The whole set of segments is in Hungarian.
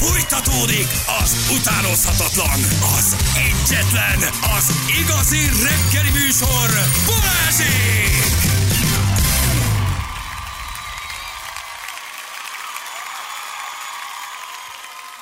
Fújtatódik az utánozhatatlan, az egyetlen, az igazi reggeli műsor, Balázsék!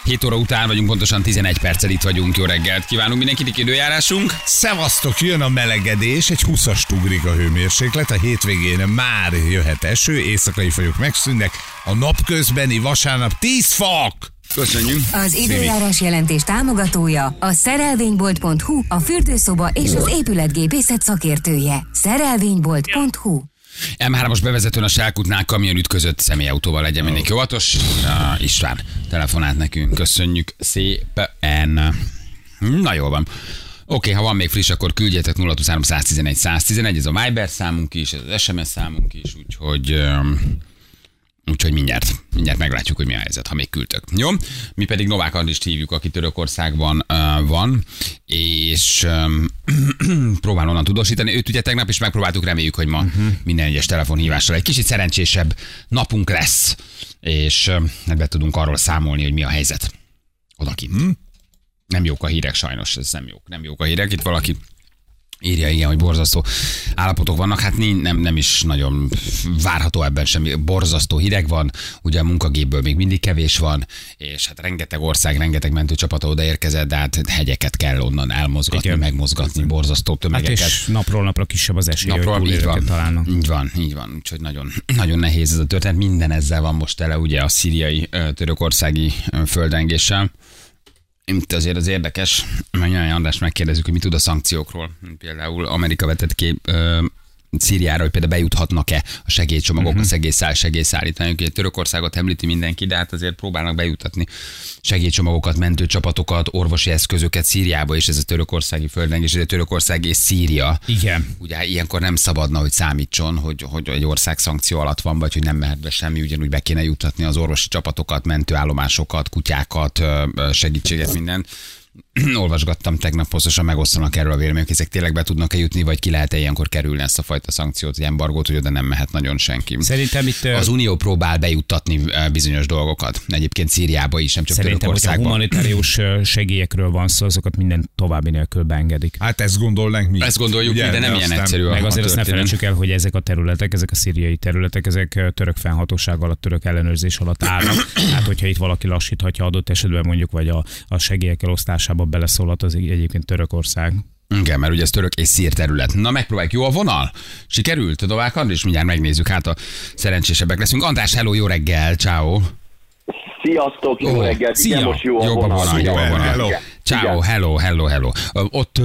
7 óra után vagyunk, pontosan 11 perccel itt vagyunk. Jó reggelt kívánunk mindenkinek időjárásunk. Szevasztok, jön a melegedés, egy 20-as ugrik a hőmérséklet, a hétvégén már jöhet eső, éjszakai folyók megszűnnek, a napközbeni vasárnap 10 fok! Köszönjük. Az időjárás jelentés támogatója a szerelvénybolt.hu, a fürdőszoba és az épületgépészet szakértője. Szerelvénybolt.hu M3-as bevezetőn a Sálkutnál kamion ütközött személyautóval legyen mindenki óvatos. Uh, István telefonált nekünk, köszönjük szépen. Na jól van. Oké, ha van még friss, akkor küldjetek 0 111 111, ez a Viber számunk is, ez az SMS számunk is, úgyhogy um, Úgyhogy mindjárt, mindjárt meglátjuk, hogy mi a helyzet, ha még küldtök. Jó? Mi pedig Novák Andrist hívjuk, aki Törökországban uh, van, és um, próbál onnan tudósítani. Őt ugye tegnap is megpróbáltuk, reméljük, hogy ma uh-huh. minden egyes telefonhívással egy kicsit szerencsésebb napunk lesz, és um, be tudunk arról számolni, hogy mi a helyzet odakint. Hmm? Nem jók a hírek sajnos, ez nem jók. Nem jók a hírek. Itt valaki Írja igen, hogy borzasztó állapotok vannak, hát nem, nem is nagyon várható ebben semmi. Borzasztó hideg van, ugye a munkagépből még mindig kevés van, és hát rengeteg ország, rengeteg mentőcsapat odaérkezett, de hát hegyeket kell onnan elmozgatni, igen. megmozgatni, borzasztó tömegeket. Hát és napról napra kisebb az esély, napról, hogy így van, találnak. így van, így van, úgyhogy nagyon, nagyon nehéz ez a történet. Minden ezzel van most tele, ugye a szíriai, törökországi földrengéssel. Itt azért az érdekes, mert Nyáj András megkérdezzük, hogy mi tud a szankciókról. Például Amerika vetett ki Szíriára, hogy például bejuthatnak-e a segélycsomagok, uh-huh. a segélyszáll, segélyszállítani. Ugye Törökországot említi mindenki, de hát azért próbálnak bejutatni segélycsomagokat, mentőcsapatokat, orvosi eszközöket Szíriába, és ez a törökországi földrengés, ez a Törökország és Szíria. Igen. Ugye ilyenkor nem szabadna, hogy számítson, hogy, hogy egy ország szankció alatt van, vagy hogy nem mehet be semmi, ugyanúgy be kéne juttatni az orvosi csapatokat, mentőállomásokat, kutyákat, segítséget, minden olvasgattam tegnap hosszasan, megosztanak erről a vélemények, ezek tényleg be tudnak-e jutni, vagy ki lehet-e ilyenkor kerülni ezt a fajta szankciót, ilyen embargót, hogy oda nem mehet nagyon senki. Szerintem itt... Az Unió próbál bejuttatni bizonyos dolgokat. Egyébként Szíriába is, nem csak Szerintem, hogy a humanitárius segélyekről van szó, azokat minden további nélkül beengedik. Hát ezt gondolnánk mi. Ezt gondoljuk Ugye, mi, de nem ilyen aztán... egyszerű. Meg azért azt ne felejtsük el, hogy ezek a területek, ezek a szíriai területek, ezek török fennhatóság alatt, török ellenőrzés alatt állnak. hát, hogyha itt valaki lassíthatja adott esetben mondjuk, vagy a, a segélyek elosztásába beleszólhat az egyébként Törökország. Igen, mert ugye ez török és szír terület. Na megpróbáljuk. Jó a vonal? Sikerült? A Novák Andris? Mindjárt megnézzük, hát a szerencsésebbek leszünk. András, hello, jó reggel, ciao. Sziasztok, jó oh, reggel. Szia. most jó a vonal, jó a vonal. Hello. Ciao, hello, hello, hello. Ott,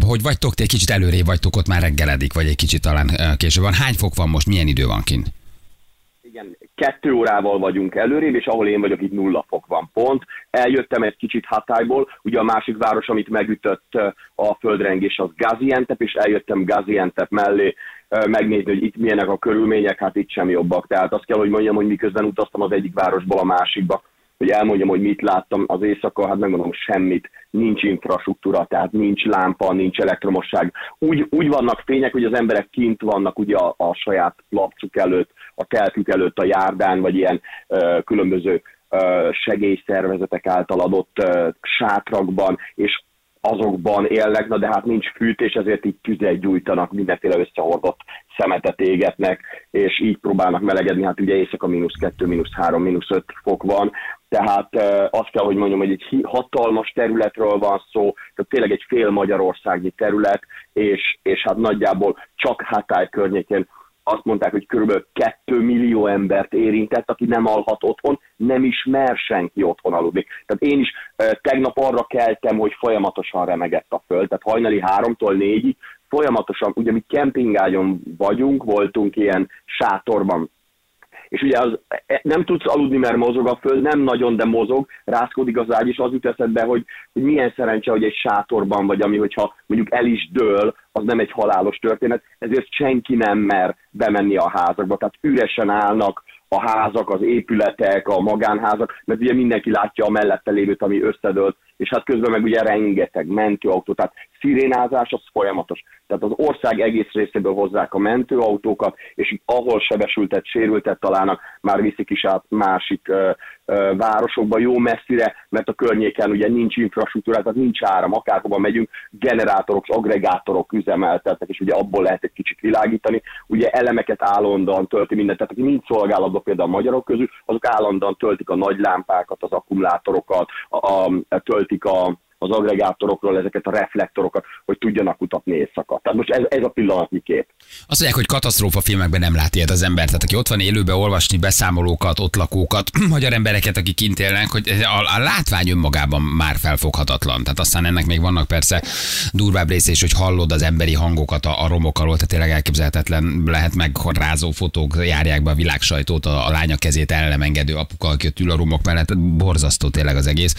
hogy vagytok, te egy kicsit előrébb vagytok, ott már reggeledik, vagy egy kicsit talán később van. Hány fok van most, milyen idő van kint? Igen, kettő órával vagyunk előrébb, és ahol én vagyok, itt nulla fok van pont. Eljöttem egy kicsit Hatályból, ugye a másik város, amit megütött a földrengés, az Gaziantep, és eljöttem Gaziantep mellé megnézni, hogy itt milyenek a körülmények, hát itt sem jobbak. Tehát azt kell, hogy mondjam, hogy miközben utaztam az egyik városból a másikba, hogy elmondjam, hogy mit láttam az éjszaka, hát megmondom semmit, nincs infrastruktúra, tehát nincs lámpa, nincs elektromosság. Úgy, úgy vannak fények, hogy az emberek kint vannak ugye a, a saját lapcuk előtt, a telkük előtt a járdán, vagy ilyen ö, különböző ö, segélyszervezetek által adott ö, sátrakban, és azokban élnek, na de hát nincs fűtés, ezért így tüzet gyújtanak, mindenféle összehordott szemetet égetnek, és így próbálnak melegedni, hát ugye éjszaka mínusz 2, mínusz 3, mínusz 5 fok van, tehát azt kell, hogy mondjam, hogy egy hatalmas területről van szó, tehát tényleg egy fél magyarországi terület, és, és hát nagyjából csak Hatály környékén azt mondták, hogy kb. 2 millió embert érintett, aki nem alhat otthon, nem is mer senki otthon aludni. Tehát én is tegnap arra keltem, hogy folyamatosan remegett a föld, tehát hajnali háromtól négyig folyamatosan, ugye mi kempingágyon vagyunk, voltunk ilyen sátorban, és ugye az, e, nem tudsz aludni, mert mozog a föld, nem nagyon, de mozog, rászkodik az ágy, és az jut eszedbe, hogy, hogy milyen szerencse, hogy egy sátorban vagy, ami, hogyha mondjuk el is dől, az nem egy halálos történet, ezért senki nem mer bemenni a házakba, tehát üresen állnak a házak, az épületek, a magánházak, mert ugye mindenki látja a mellette lévőt, ami összedőlt, és hát közben meg ugye rengeteg mentőautó, tehát szirénázás az folyamatos. Tehát az ország egész részéből hozzák a mentőautókat, és ahol sebesültet, sérültet találnak, már viszik is át másik ö, ö, városokba, jó messzire, mert a környéken ugye nincs infrastruktúra, tehát nincs áram, akárhova megyünk, generátorok, agregátorok üzemeltetnek, és ugye abból lehet egy kicsit világítani. Ugye elemeket állandóan tölti mindent, tehát aki nincs szolgálatban például a magyarok közül, azok állandóan töltik a nagy lámpákat, az akkumulátorokat, a, a, töltik a, az agregátorokról ezeket a reflektorokat, hogy tudjanak kutatni éjszaka. Tehát most ez, ez a pillanatnyi kép. Azt mondják, hogy katasztrófa filmekben nem lát ilyet az ember. Tehát aki ott van élőben olvasni beszámolókat, ott lakókat, magyar embereket, akik kint élnek, hogy a, a látvány önmagában már felfoghatatlan. Tehát aztán ennek még vannak persze durvább része is, hogy hallod az emberi hangokat a, a romok alól, tehát tényleg elképzelhetetlen lehet meg rázó fotók, járják be a világsajtót, a, a lánya kezét el nem engedő apuka, aki ott ül a romok mellett, borzasztó tényleg az egész.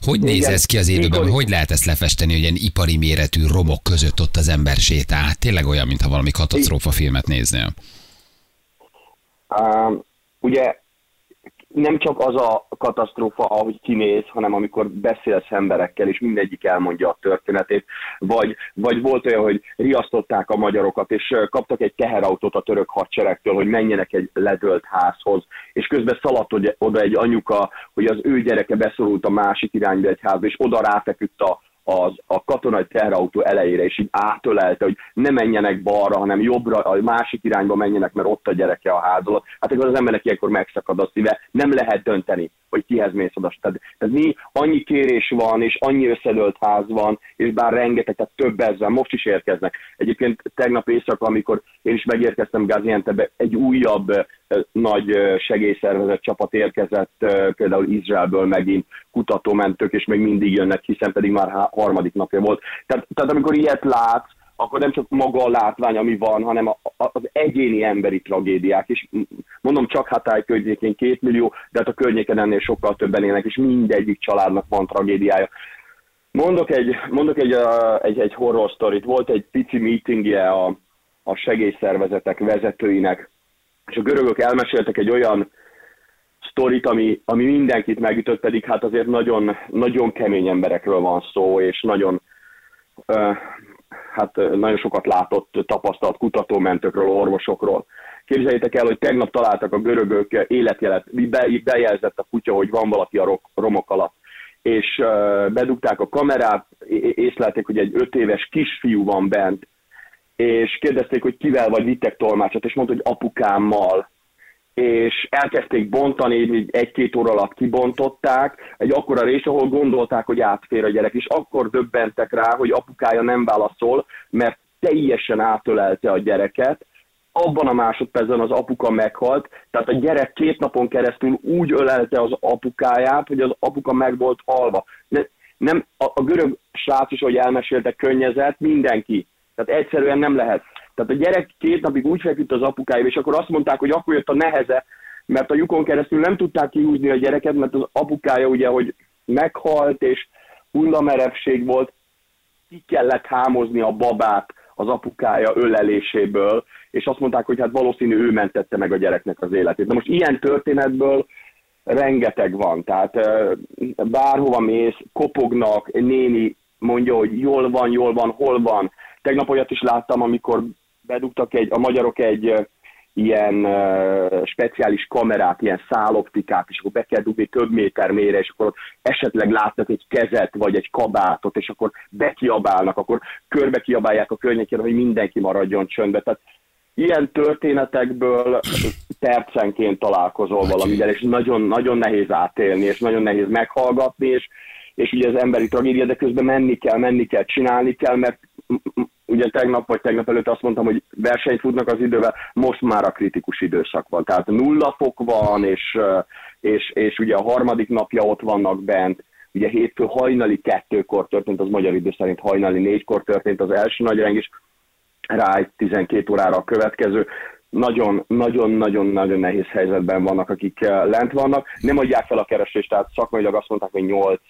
Hogy néz Igen. ez ki az élőben? Mikor- Hogy lehet ezt lefesteni, hogy ilyen ipari méretű romok között ott az ember sétál? Tényleg olyan, mintha valami katasztrófa filmet néznél. Uh, ugye nem csak az a katasztrófa, ahogy kinéz, hanem amikor beszélsz emberekkel, és mindegyik elmondja a történetét, vagy, vagy volt olyan, hogy riasztották a magyarokat, és kaptak egy teherautót a török hadseregtől, hogy menjenek egy ledölt házhoz, és közben szaladt oda egy anyuka, hogy az ő gyereke beszorult a másik irányba egy házba, és oda ráfeküdt a, az, a katonai teherautó elejére, és így átölelte, hogy ne menjenek balra, hanem jobbra, a másik irányba menjenek, mert ott a gyereke a ház alatt. Hát akkor az embernek ilyenkor megszakad a szíve, nem lehet dönteni, hogy kihez mész oda. Tehát, tehát mi annyi kérés van, és annyi összedölt ház van, és bár rengeteg, tehát több ezer, most is érkeznek. Egyébként tegnap éjszaka, amikor én is megérkeztem Gaziantepbe, egy újabb eh, nagy eh, segélyszervezet csapat érkezett, eh, például Izraelből megint kutatómentők, és még mindig jönnek, hiszen pedig már harmadik napja volt. Tehát, tehát amikor ilyet látsz, akkor nem csak maga a látvány, ami van, hanem a, a, az egyéni emberi tragédiák. M- mondom, csak Hatály környékén két millió, de hát a környéken ennél sokkal többen élnek, és mindegyik családnak van tragédiája. Mondok egy, mondok egy, uh, egy, egy horror sztorit. Volt egy pici meetingje a, a segélyszervezetek vezetőinek, és a görögök elmeséltek egy olyan sztorit, ami, ami mindenkit megütött, pedig hát azért nagyon, nagyon kemény emberekről van szó, és nagyon, hát nagyon sokat látott, tapasztalt kutatómentőkről, orvosokról. Képzeljétek el, hogy tegnap találtak a görögök életjelet, be, bejelzett a kutya, hogy van valaki a ro- romok alatt és bedugták a kamerát, észlelték, hogy egy öt éves kisfiú van bent, és kérdezték, hogy kivel vagy vittek tolmácsot, és mondta, hogy apukámmal. És elkezdték bontani, egy-két óra alatt kibontották, egy akkora rés, ahol gondolták, hogy átfér a gyerek, és akkor döbbentek rá, hogy apukája nem válaszol, mert teljesen átölelte a gyereket, abban a másodpercben az apuka meghalt, tehát a gyerek két napon keresztül úgy ölelte az apukáját, hogy az apuka meg volt halva. Ne, nem, a, a görög srác is, ahogy elmeséltek, könnyezett, mindenki. Tehát egyszerűen nem lehet. Tehát a gyerek két napig úgy feküdt az apukája, és akkor azt mondták, hogy akkor jött a neheze, mert a lyukon keresztül nem tudták kihúzni a gyereket, mert az apukája ugye, hogy meghalt, és hullamerevség volt, ki kellett hámozni a babát az apukája öleléséből, és azt mondták, hogy hát valószínű ő mentette meg a gyereknek az életét. Na most ilyen történetből rengeteg van, tehát bárhova mész, kopognak, néni mondja, hogy jól van, jól van, hol van. Tegnap olyat is láttam, amikor bedugtak egy, a magyarok egy ilyen uh, speciális kamerát, ilyen száloptikát, és akkor be kell dugni több méter mélyre, és akkor esetleg látnak egy kezet, vagy egy kabátot, és akkor bekiabálnak, akkor körbe kiabálják a környékén, hogy mindenki maradjon csöndbe. Tehát ilyen történetekből percenként találkozol valamivel, és nagyon-nagyon nehéz átélni, és nagyon nehéz meghallgatni, és, és ugye az emberi tragédia, de közben menni kell, menni kell, csinálni kell, mert ugye tegnap vagy tegnap előtt azt mondtam, hogy versenyt futnak az idővel, most már a kritikus időszak van. Tehát nulla fok van, és, ö, és, és ugye a harmadik napja ott vannak bent, ugye hétfő hajnali kettőkor történt, az magyar idő szerint hajnali négykor történt az első nagyrengés, rá egy 12 órára a következő. Nagyon-nagyon-nagyon-nagyon nehéz helyzetben vannak, akik eh, lent vannak. Nem adják fel a keresést, tehát szakmailag azt mondták, hogy 8,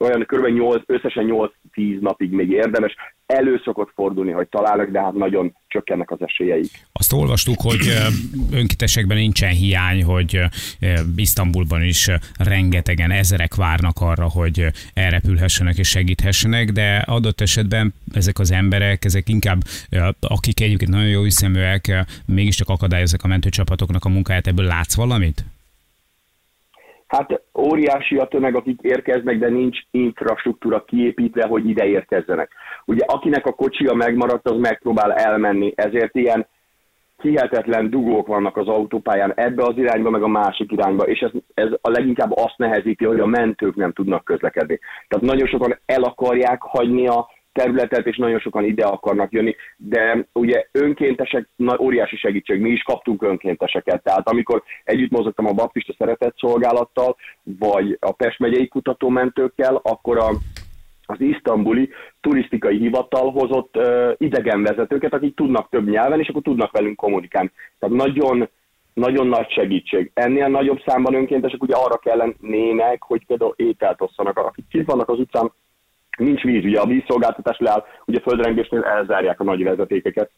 olyan kb. 8, összesen 8-10 napig még érdemes. Elő szokott fordulni, hogy találnak, de hát nagyon csökkennek az esélyeik. Azt olvastuk, hogy ö, önkéntesekben nincsen hiány, hogy Isztambulban is rengetegen, ezerek várnak arra, hogy elrepülhessenek és segíthessenek, de adott esetben ezek az emberek, ezek inkább, akik egyébként nagyon jó hiszeműek, mégiscsak akadályozzák a mentőcsapatoknak a munkáját, ebből látsz valamit? Hát óriási a tömeg, akik érkeznek, de nincs infrastruktúra kiépítve, hogy ide érkezzenek. Ugye akinek a kocsia megmaradt, az megpróbál elmenni, ezért ilyen hihetetlen dugók vannak az autópályán ebbe az irányba, meg a másik irányba, és ez, ez a leginkább azt nehezíti, hogy a mentők nem tudnak közlekedni. Tehát nagyon sokan el akarják hagyni a területet, és nagyon sokan ide akarnak jönni, de ugye önkéntesek, na, óriási segítség, mi is kaptunk önkénteseket, tehát amikor együtt mozogtam a Baptista Szeretett Szolgálattal, vagy a Pest megyei kutatómentőkkel, akkor a az isztambuli turisztikai hivatal hozott uh, idegenvezetőket, akik tudnak több nyelven, és akkor tudnak velünk kommunikálni. Tehát nagyon, nagyon nagy segítség. Ennél nagyobb számban önkéntesek ugye arra kellenének, hogy például ételt osszanak. Akik kint vannak az utcán, nincs víz, ugye a vízszolgáltatás leáll, ugye földrengésnél elzárják a nagy vezetékeket,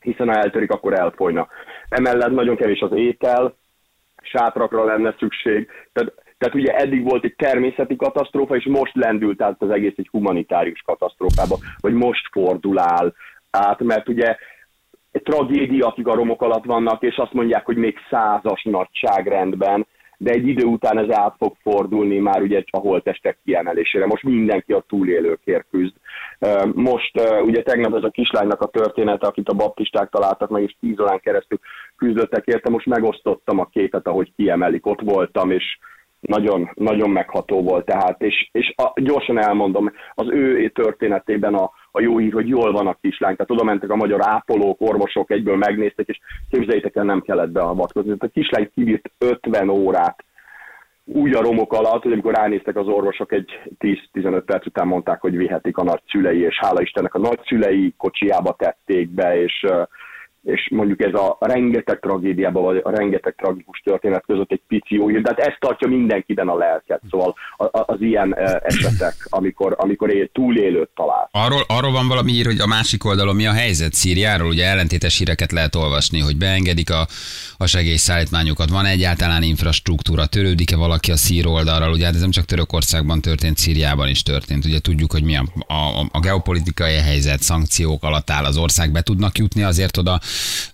hiszen ha eltörik, akkor elfolyna. Emellett nagyon kevés az étel, sátrakra lenne szükség, tehát tehát ugye eddig volt egy természeti katasztrófa, és most lendült át az egész egy humanitárius katasztrófába, vagy most fordul áll át, mert ugye tragédia, akik a romok alatt vannak, és azt mondják, hogy még százas nagyságrendben, de egy idő után ez át fog fordulni már ugye a holtestek kiemelésére. Most mindenki a túlélőkért küzd. Most ugye tegnap ez a kislánynak a története, akit a baptisták találtak meg, és tíz órán keresztül küzdöttek érte, most megosztottam a képet, ahogy kiemelik, ott voltam, és nagyon, nagyon megható volt tehát, és, és a, gyorsan elmondom, az ő történetében a, a jó hír, hogy jól van a kislány, tehát oda mentek a magyar ápolók, orvosok, egyből megnéztek, és képzeljétek el, nem kellett beavatkozni. Tehát a kislány kibírt 50 órát úgy a romok alatt, hogy amikor ránéztek az orvosok, egy 10-15 perc után mondták, hogy vihetik a nagyszülei, és hála Istennek a nagyszülei kocsiába tették be, és és mondjuk ez a rengeteg tragédiában, vagy a rengeteg tragikus történet között egy pici jó de hát ez tartja mindenkiben a lelket, szóval az ilyen esetek, amikor, amikor él, túlélőt talál. Arról, arról van valami ír, hogy a másik oldalon mi a helyzet Szíriáról, ugye ellentétes híreket lehet olvasni, hogy beengedik a, a segélyszállítmányokat, van egyáltalán infrastruktúra, törődik-e valaki a szír oldalról, ugye hát ez nem csak Törökországban történt, Szíriában is történt, ugye tudjuk, hogy mi a, a, a geopolitikai helyzet, szankciók alatt áll az ország, be tudnak jutni azért oda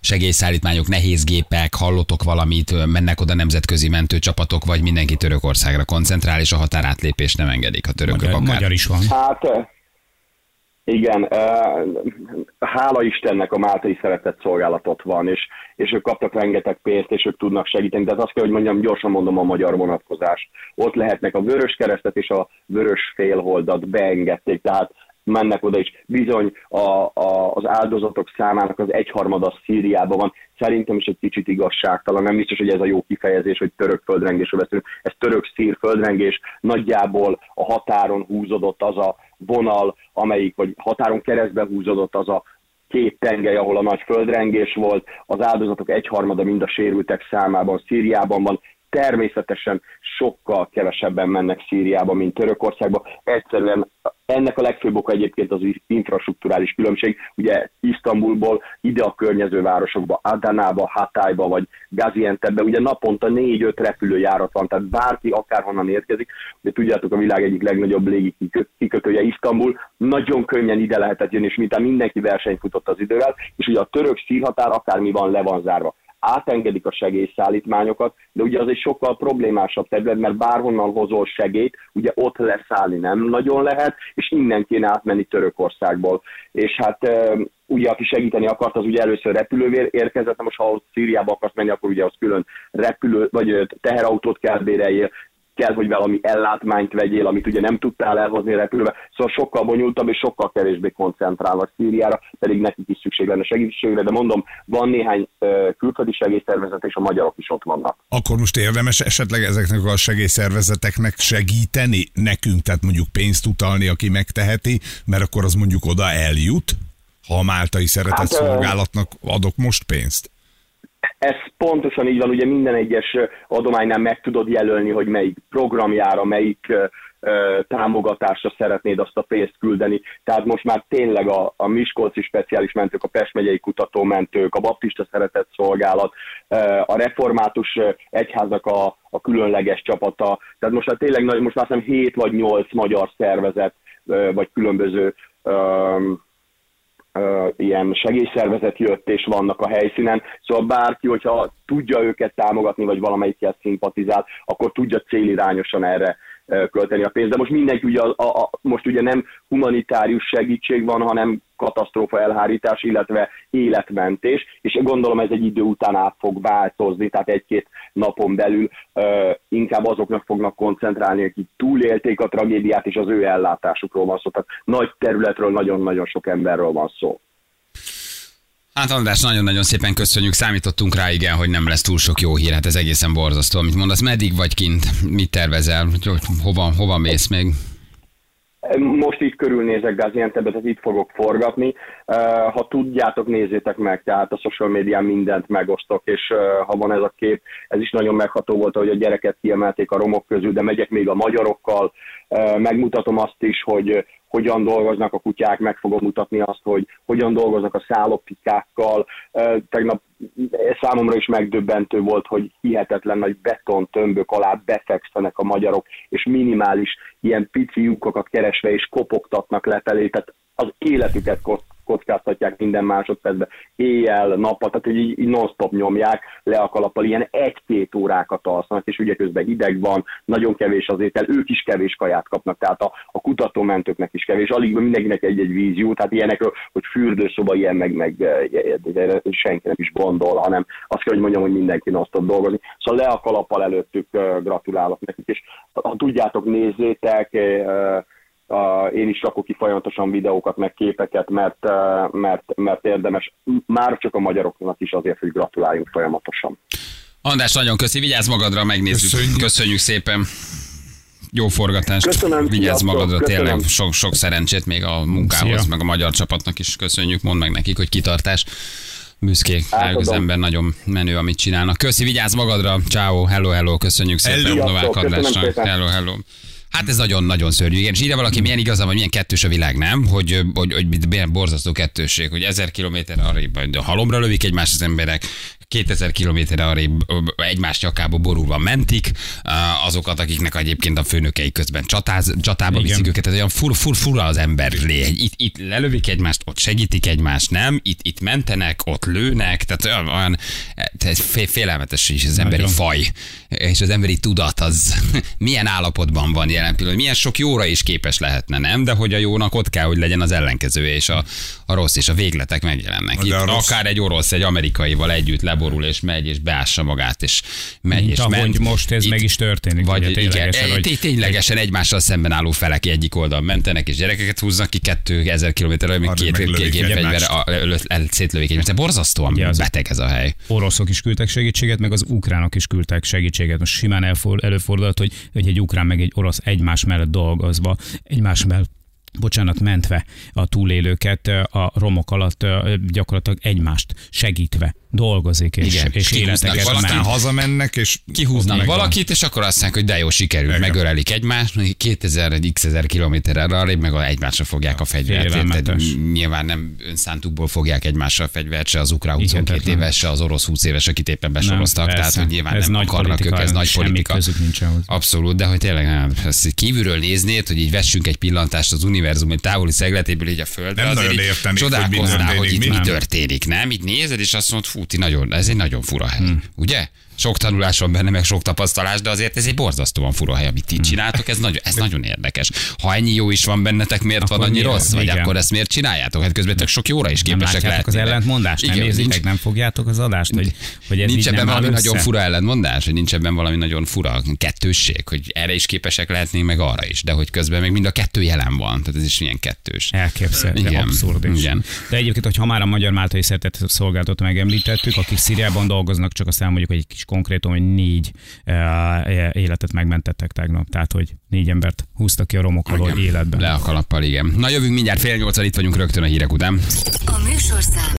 segélyszállítmányok, nehéz gépek, hallotok valamit, mennek oda nemzetközi mentőcsapatok, vagy mindenki Törökországra koncentrál, és a határátlépés nem engedik a törökök Magyar, akár. magyar is van. Hát igen, hála Istennek a Máltai Szeretett Szolgálatot van, és, és ők kaptak rengeteg pénzt, és ők tudnak segíteni. De azt kell, hogy mondjam, gyorsan mondom a magyar vonatkozást. Ott lehetnek a vörös keresztet és a vörös félholdat beengedték, tehát mennek oda, és bizony a, a, az áldozatok számának az egyharmada Szíriában van. Szerintem is egy kicsit igazságtalan, nem biztos, hogy ez a jó kifejezés, hogy török földrengésről beszélünk. Ez török-szír földrengés, nagyjából a határon húzódott az a vonal, amelyik, vagy határon keresztbe húzódott az a két tengely, ahol a nagy földrengés volt, az áldozatok egyharmada mind a sérültek számában Szíriában van, természetesen sokkal kevesebben mennek Szíriába, mint Törökországba. Egyszerűen ennek a legfőbb oka egyébként az infrastruktúrális különbség. Ugye Isztambulból ide a környező városokba, Adanába, Hatályba vagy Gaziantepbe, ugye naponta négy-öt repülőjárat van, tehát bárki akárhonnan érkezik. Ugye tudjátok, a világ egyik legnagyobb légi kikötője Isztambul, nagyon könnyen ide lehetett jönni, és mintha mindenki versenyfutott az idővel, és ugye a török szírhatár akármi van, le van zárva átengedik a segélyszállítmányokat, de ugye az egy sokkal problémásabb terület, mert bárhonnan hozol segélyt, ugye ott leszállni nem nagyon lehet, és innen kéne átmenni Törökországból. És hát ugye aki segíteni akart, az ugye először repülővér érkezett, most ha Szíriába akarsz menni, akkor ugye az külön repülő, vagy teherautót kell béreljél, kell, hogy valami ellátmányt vegyél, amit ugye nem tudtál elhozni repülőbe. Szóval sokkal bonyolultabb és sokkal kevésbé koncentrálnak Szíriára, pedig nekik is szükség lenne segítségre, de mondom, van néhány külföldi segélyszervezet, és a magyarok is ott vannak. Akkor most érdemes esetleg ezeknek a segélyszervezeteknek segíteni nekünk, tehát mondjuk pénzt utalni, aki megteheti, mert akkor az mondjuk oda eljut, ha a máltai szeretett hát, szolgálatnak adok most pénzt? Ez pontosan így van, ugye minden egyes adománynál meg tudod jelölni, hogy melyik programjára, melyik támogatásra szeretnéd azt a pénzt küldeni. Tehát most már tényleg a, a Miskolci speciális mentők, a Pest megyei kutatómentők, a Baptista Szeretett Szolgálat, a református egyházak a, a különleges csapata. Tehát most már tényleg most már hiszem 7 vagy 8 magyar szervezet, vagy különböző ilyen segélyszervezet jött és vannak a helyszínen, szóval bárki, hogyha tudja őket támogatni, vagy valamelyikkel szimpatizál, akkor tudja célirányosan erre költeni a pénzt. De most mindenki ugye, a, a, most ugye nem humanitárius segítség van, hanem katasztrófa elhárítás, illetve életmentés, és gondolom ez egy idő után át fog változni, tehát egy-két napon belül ö, inkább azoknak fognak koncentrálni, akik túlélték a tragédiát, és az ő ellátásukról van szó. Tehát nagy területről, nagyon-nagyon sok emberről van szó. Hát András, nagyon-nagyon szépen köszönjük. Számítottunk rá, igen, hogy nem lesz túl sok jó hír. Hát ez egészen borzasztó. Amit mondasz, meddig vagy kint? Mit tervezel? Hova, hova mész még? Most itt körülnézek Gaziantepet, tehát itt fogok forgatni. Ha tudjátok, nézzétek meg, tehát a social médián mindent megosztok, és ha van ez a kép, ez is nagyon megható volt, hogy a gyereket kiemelték a romok közül, de megyek még a magyarokkal, megmutatom azt is, hogy hogyan dolgoznak a kutyák, meg fogom mutatni azt, hogy hogyan dolgoznak a szálloptikákkal. Tegnap számomra is megdöbbentő volt, hogy hihetetlen nagy beton tömbök alá befekszenek a magyarok, és minimális ilyen pici lyukokat keresve és kopogtatnak lefelé, tehát az életüket kockáztatják minden másodpercben, éjjel, nappal, tehát hogy így, így non-stop nyomják le a kalappal, ilyen egy-két órákat alszanak, és ugye közben hideg van, nagyon kevés az étel, ők is kevés kaját kapnak, tehát a, a kutatómentőknek is kevés, alig mindenkinek egy-egy vízió, tehát ilyenekről, hogy fürdőszoba ilyen, meg, meg eh, senki nem is gondol, hanem azt kell, hogy mondjam, hogy mindenki non-stop dolgozni. Szóval le a kalappal előttük, gratulálok nekik, és ha tudjátok, nézzétek, Uh, én is rakok ki folyamatosan videókat, meg képeket, mert, uh, mert, mert érdemes már csak a magyaroknak is azért, hogy gratuláljunk folyamatosan. András, nagyon köszi, vigyázz magadra, megnézzük. Köszönjük, Köszönjük. Szépen. Jó forgatást. Köszönöm, Vigyázz magadra, köszönöm. tényleg sok, sok szerencsét még a munkához, Szia. meg a magyar csapatnak is köszönjük. Mondd meg nekik, hogy kitartás. Büszkék, rájuk az ember nagyon menő, amit csinálnak. Köszi, vigyázz magadra. Ciao, hello, hello, köszönjük szépen. Novák Andrásnak. Hello, hello. Hát ez nagyon-nagyon szörnyű. Igen, és ide valaki milyen igaza van, milyen kettős a világ, nem? Hogy, hogy, hogy milyen borzasztó kettősség, hogy ezer kilométer arrébb a halomra lövik egymást az emberek, 2000 kilométerre arrébb egymás nyakába borulva mentik, azokat, akiknek egyébként a főnökei közben csatáz, csatába Igen. viszik őket, tehát olyan fur, fur, fura az ember lény. Itt, itt lelövik egymást, ott segítik egymást, nem? Itt, itt mentenek, ott lőnek, tehát olyan, olyan tehát fé- félelmetes is az emberi Nagyon. faj, és az emberi tudat az milyen állapotban van jelen pillanatban, milyen sok jóra is képes lehetne, nem? De hogy a jónak ott kell, hogy legyen az ellenkezője, és a, a rossz és a végletek megjelennek. Itt rossz- akár egy orosz, egy amerikaival együtt leborul, és megy, és beássa magát, és megy, Mint és ahogy ment. most ez meg is történik, Vagy ugye, ténylegesen, igen, hogy- ténylegesen egymással szemben álló felek egyik oldalon mentenek, és gyerekeket húznak ki kettő ezer kilométerre, még két meglövik gépfegyverre szétlövik egymást. Borzasztóan Ugye beteg ez a hely. oroszok is küldtek segítséget, meg az ukránok is küldtek segítséget. Most simán előfordult, hogy, hogy egy ukrán meg egy orosz egymás mellett dolgozva, egymás mellett bocsánat, mentve a túlélőket a romok alatt gyakorlatilag egymást segítve dolgozik, és, Igen, és kihúznak életeket Aztán ment. hazamennek, és Kihúznak valakit, és akkor azt mondják, hogy de jó, sikerült, Igen. megölelik egymást, mondjuk 2000 egy x ezer kilométerre arrébb, meg egymásra fogják a fegyvert. érted? Nyilván nem önszántukból fogják egymásra a fegyvert, se az ukrán 22 Hihetetlen. éves, se az orosz 20 éves, akit éppen besoroztak, Nem, tehát hogy nyilván Ez nem nagy akarnak politika, ők, ez nagy politika. Abszolút, de hogy tényleg nem, ezt kívülről néznéd, hogy így vessünk egy pillantást az univerzum egy távoli szegletéből így a földre, Nem azért így értenék, hogy mi csodálkoznál, hogy történik, itt mi? történik, nem? Itt nézed, és azt mondod, fú, ti nagyon, ez egy nagyon fura hely, Hmm. ugye? Sok tanulás van benne, meg sok tapasztalás, de azért ez egy borzasztóan fura hely, amit ti Hmm. csináltok, ez nagyon, ez nagyon érdekes. Ha ennyi jó is van bennetek, miért Akkor van annyi miért? rossz? Vagy Igen. akkor ezt miért csináljátok? Hát közben tök sok jóra is képesek látjátok az ellentmondást? Nem Igen, érzitek, nincs- nem fogjátok az adást, hogy, hogy ez nincs ebben valami össze? nagyon fura ellentmondás, hogy nincs ebben valami nagyon fura kettősség, hogy erre is képesek lehetnénk, meg arra is, de hogy közben meg mind a kettő jelen van, tehát ez is milyen kettős. Elképzelhető, Igen, abszurd is. igen. De egyébként, hogy ha már a Magyar Máltai Szeretett Szolgálatot megemlítettük, akik Szíriában dolgoznak, csak azt elmondjuk, hogy egy kis konkrétum, hogy négy uh, életet megmentettek tegnap. Tehát, hogy négy embert húztak ki a romok alól életben. Le a kalappal, igen. Na jövünk mindjárt fél nyolcan, itt vagyunk rögtön a hírek után. A műsorszám